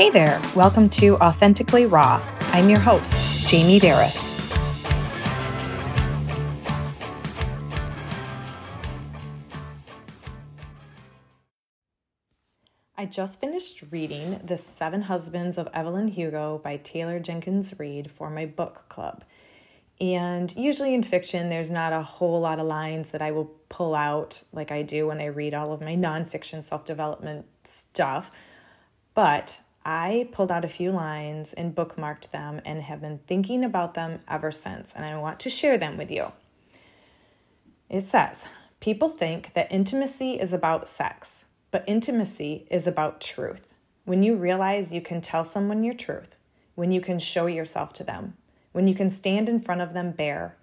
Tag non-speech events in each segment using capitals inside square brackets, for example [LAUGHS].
Hey there, welcome to Authentically Raw. I'm your host, Jamie Berris. I just finished reading The Seven Husbands of Evelyn Hugo by Taylor Jenkins Reid for my book club. And usually in fiction, there's not a whole lot of lines that I will pull out like I do when I read all of my nonfiction self development stuff. But I pulled out a few lines and bookmarked them and have been thinking about them ever since, and I want to share them with you. It says, People think that intimacy is about sex. But intimacy is about truth. When you realize you can tell someone your truth, when you can show yourself to them, when you can stand in front of them bare,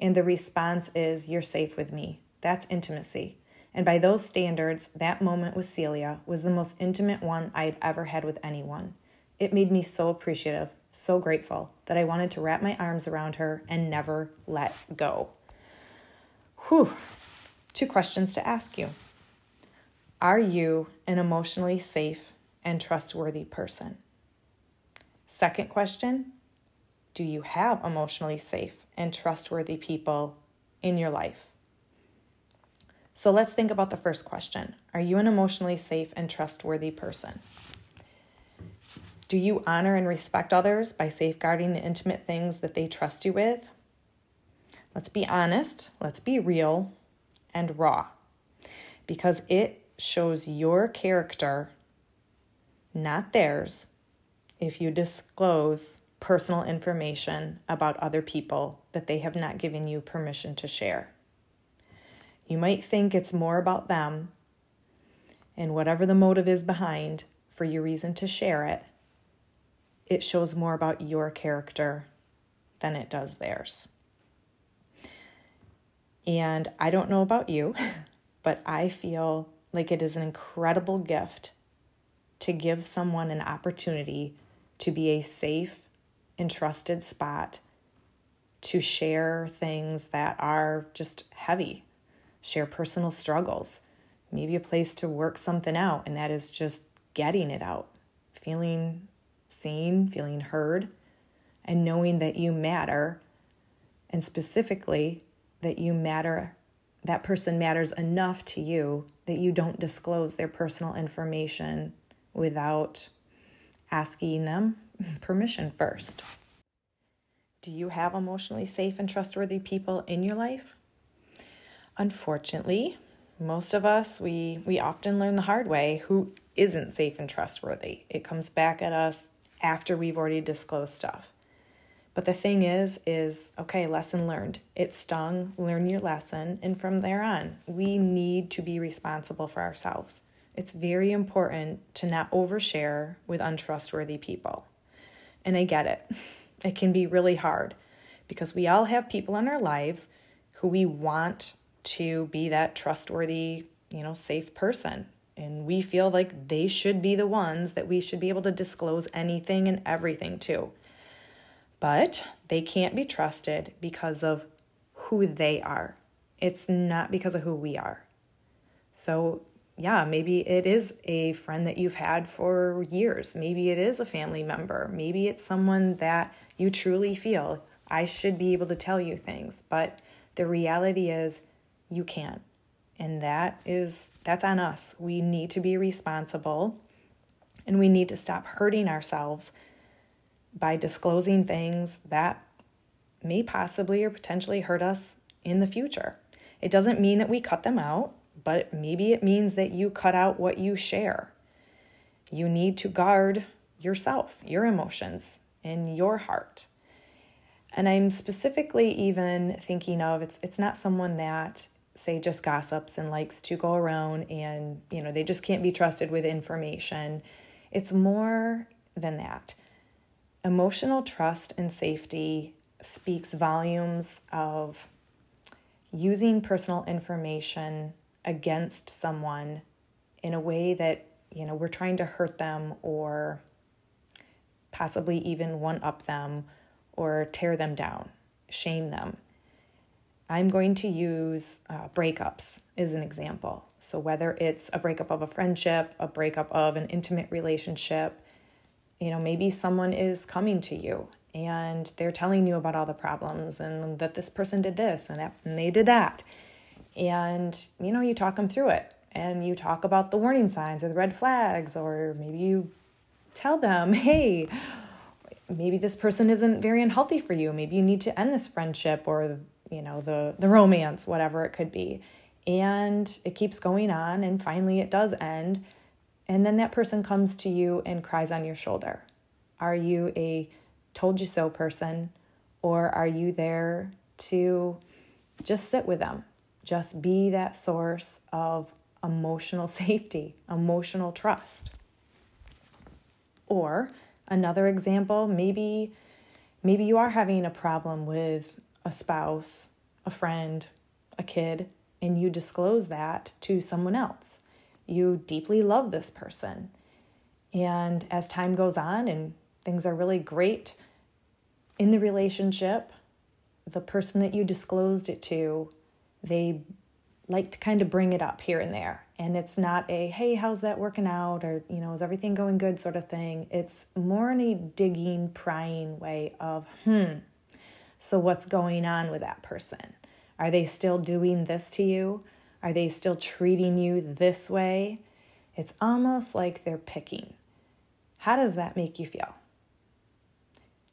and the response is, You're safe with me. That's intimacy. And by those standards, that moment with Celia was the most intimate one I had ever had with anyone. It made me so appreciative, so grateful that I wanted to wrap my arms around her and never let go. Whew. Two questions to ask you. Are you an emotionally safe and trustworthy person? Second question Do you have emotionally safe and trustworthy people in your life? So let's think about the first question Are you an emotionally safe and trustworthy person? Do you honor and respect others by safeguarding the intimate things that they trust you with? Let's be honest, let's be real and raw because it shows your character, not theirs, if you disclose personal information about other people that they have not given you permission to share. You might think it's more about them, and whatever the motive is behind for your reason to share it, it shows more about your character than it does theirs. And I don't know about you, [LAUGHS] but I feel like it is an incredible gift to give someone an opportunity to be a safe and trusted spot to share things that are just heavy, share personal struggles, maybe a place to work something out, and that is just getting it out, feeling seen, feeling heard, and knowing that you matter, and specifically that you matter that person matters enough to you that you don't disclose their personal information without asking them [LAUGHS] permission first. Do you have emotionally safe and trustworthy people in your life? Unfortunately, most of us we we often learn the hard way who isn't safe and trustworthy. It comes back at us after we've already disclosed stuff. But the thing is, is okay, lesson learned. It stung, learn your lesson, and from there on, we need to be responsible for ourselves. It's very important to not overshare with untrustworthy people. And I get it. [LAUGHS] It can be really hard because we all have people in our lives who we want to be that trustworthy, you know, safe person. And we feel like they should be the ones that we should be able to disclose anything and everything to but they can't be trusted because of who they are. It's not because of who we are. So, yeah, maybe it is a friend that you've had for years. Maybe it is a family member. Maybe it's someone that you truly feel I should be able to tell you things, but the reality is you can't. And that is that's on us. We need to be responsible and we need to stop hurting ourselves by disclosing things that may possibly or potentially hurt us in the future. It doesn't mean that we cut them out, but maybe it means that you cut out what you share. You need to guard yourself, your emotions, and your heart. And I'm specifically even thinking of it's it's not someone that say just gossips and likes to go around and you know they just can't be trusted with information. It's more than that. Emotional trust and safety speaks volumes of using personal information against someone in a way that, you know, we're trying to hurt them or possibly even one up them or tear them down, shame them. I'm going to use uh, breakups as an example. So, whether it's a breakup of a friendship, a breakup of an intimate relationship, You know, maybe someone is coming to you and they're telling you about all the problems and that this person did this and, that, and they did that. And, you know, you talk them through it and you talk about the warning signs or the red flags, or maybe you tell them, [LAUGHS] hey, maybe this person isn't very unhealthy for you. Maybe you need to end this friendship or, you know, the, the romance, whatever it could be. And it keeps going on, and finally it does end. And then that person comes to you and cries on your shoulder. Are you a told you so person, or are you there to just sit with them? Just be that source of emotional [LAUGHS] safety, emotional trust. Or another example, maybe maybe you are having a problem with a spouse, a friend, a kid, and you disclose that to someone else. You deeply love this person. And as time goes on and things are really great in the relationship, the person that you disclosed it to, they like to kind of bring it up here and there. And it's not a, hey, how's that working out? Or, you know, is everything going good sort of thing. It's more in a digging, prying way of, hmm, so what's going on with that person? Are they still doing this to you? Are they still treating you this way? It's almost like they're picking. How does that make you feel?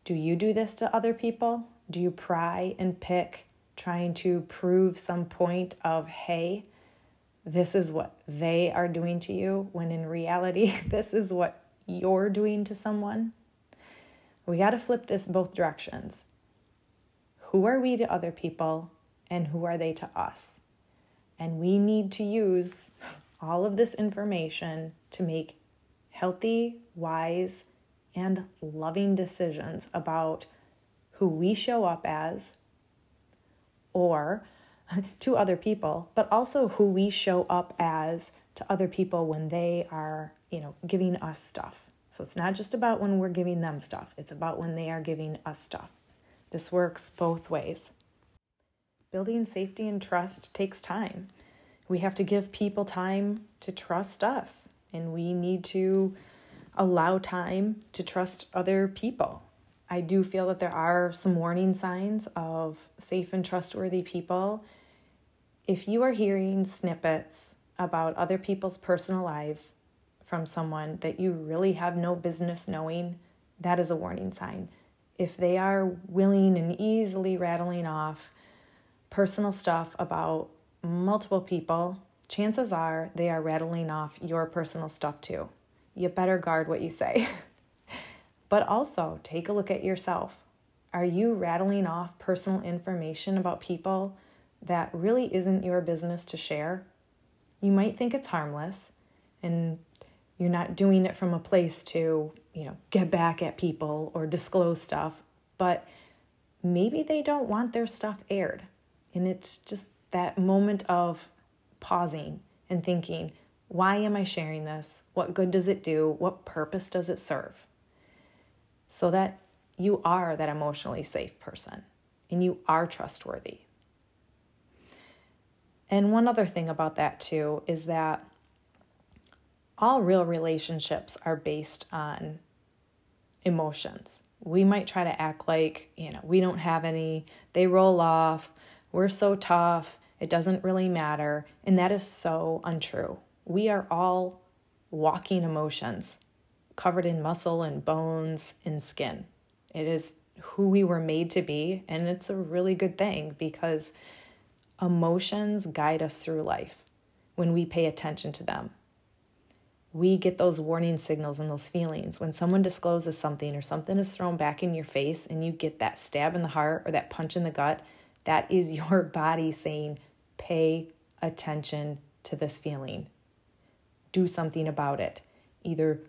Do you do this to other people? Do you pry and pick trying to prove some point of, hey, this is what they are doing to you, when in reality, [LAUGHS] this is what you're doing to someone. We got to flip this both directions. Who are we to other people, and who are they to us? And we need to use all of this information to make healthy, wise, and loving decisions about who we show up as or [LAUGHS] to other people, but also who we show up as to other people when they are, you know, giving us stuff. So it's not just about when we're giving them stuff, it's about when they are giving us stuff. This works both ways. Building safety and trust takes time. We have to give people time to trust us, and we need to allow time to trust other people. I do feel that there are some warning signs of safe and trustworthy people. If you are hearing snippets about other people's personal lives from someone that you really have no business knowing, that is a warning sign. If they are willing and easily rattling off personal stuff about multiple people, chances are they are rattling off your personal stuff too. You better guard what you say. [LAUGHS] But also take a look at yourself. Are you rattling off personal information about people that really isn't your business to share? You might think it's harmless and you're not doing it from a place to, you know, get back at people or disclose stuff, but maybe they don't want their stuff aired. And it's just that moment of pausing and thinking, why am I sharing this? What good does it do? What purpose does it serve? so that you are that emotionally safe person and you are trustworthy. And one other thing about that, too, is that all real relationships are based on emotions. We might try to act like, you know, we don't have any, they roll off, we're so tough, it doesn't really matter. And that is so untrue. We are all walking emotions covered in muscle and bones and skin. It is who we were made to be, and it's a really good thing because emotions guide us through life when we pay attention to them. We get those warning signals and those feelings. When someone discloses something or something is thrown back in your face and you get that stab in the heart or that punch in the gut, that is [LAUGHS] your body saying, pay attention to this feeling. Do something about it. Either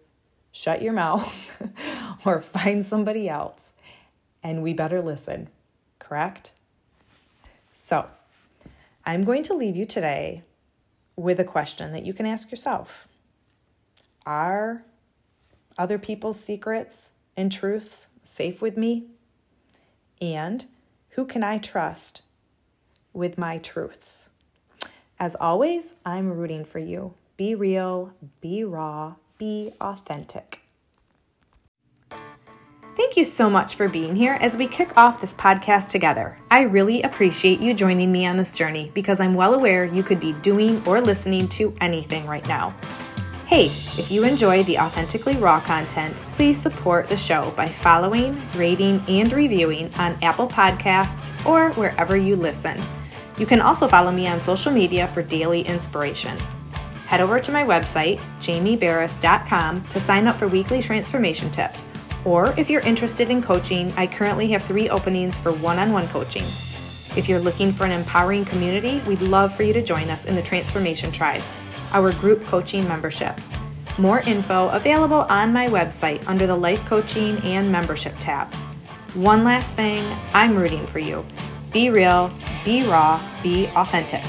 shut your [LAUGHS] mouth [LAUGHS] or find somebody else, and we better listen, correct? So, I'm going to leave you today with a question that you can ask yourself Are other people's secrets and truths safe with me? And who can I trust with my truths? As always, I'm rooting for you. Be real, be raw, be authentic. Thank you so much for being here as we kick off this podcast together. I really appreciate you joining me on this journey because I'm well aware you could be doing or listening to anything right now. Hey, if you enjoy the authentically raw content, please support the show by following, rating, and reviewing on Apple Podcasts or wherever you listen. You can also follow me on social media for daily inspiration. Head over to my website, jamieberris.com, to sign up for weekly transformation tips or if you're interested in coaching, I currently have three openings for one on one coaching. If you're looking for an empowering community, we'd love for you to join us in the Transformation Tribe, our group coaching membership. More info available on my website under the Life Coaching and Membership tabs. One last thing, I'm rooting for you. Be real, be raw, be authentic.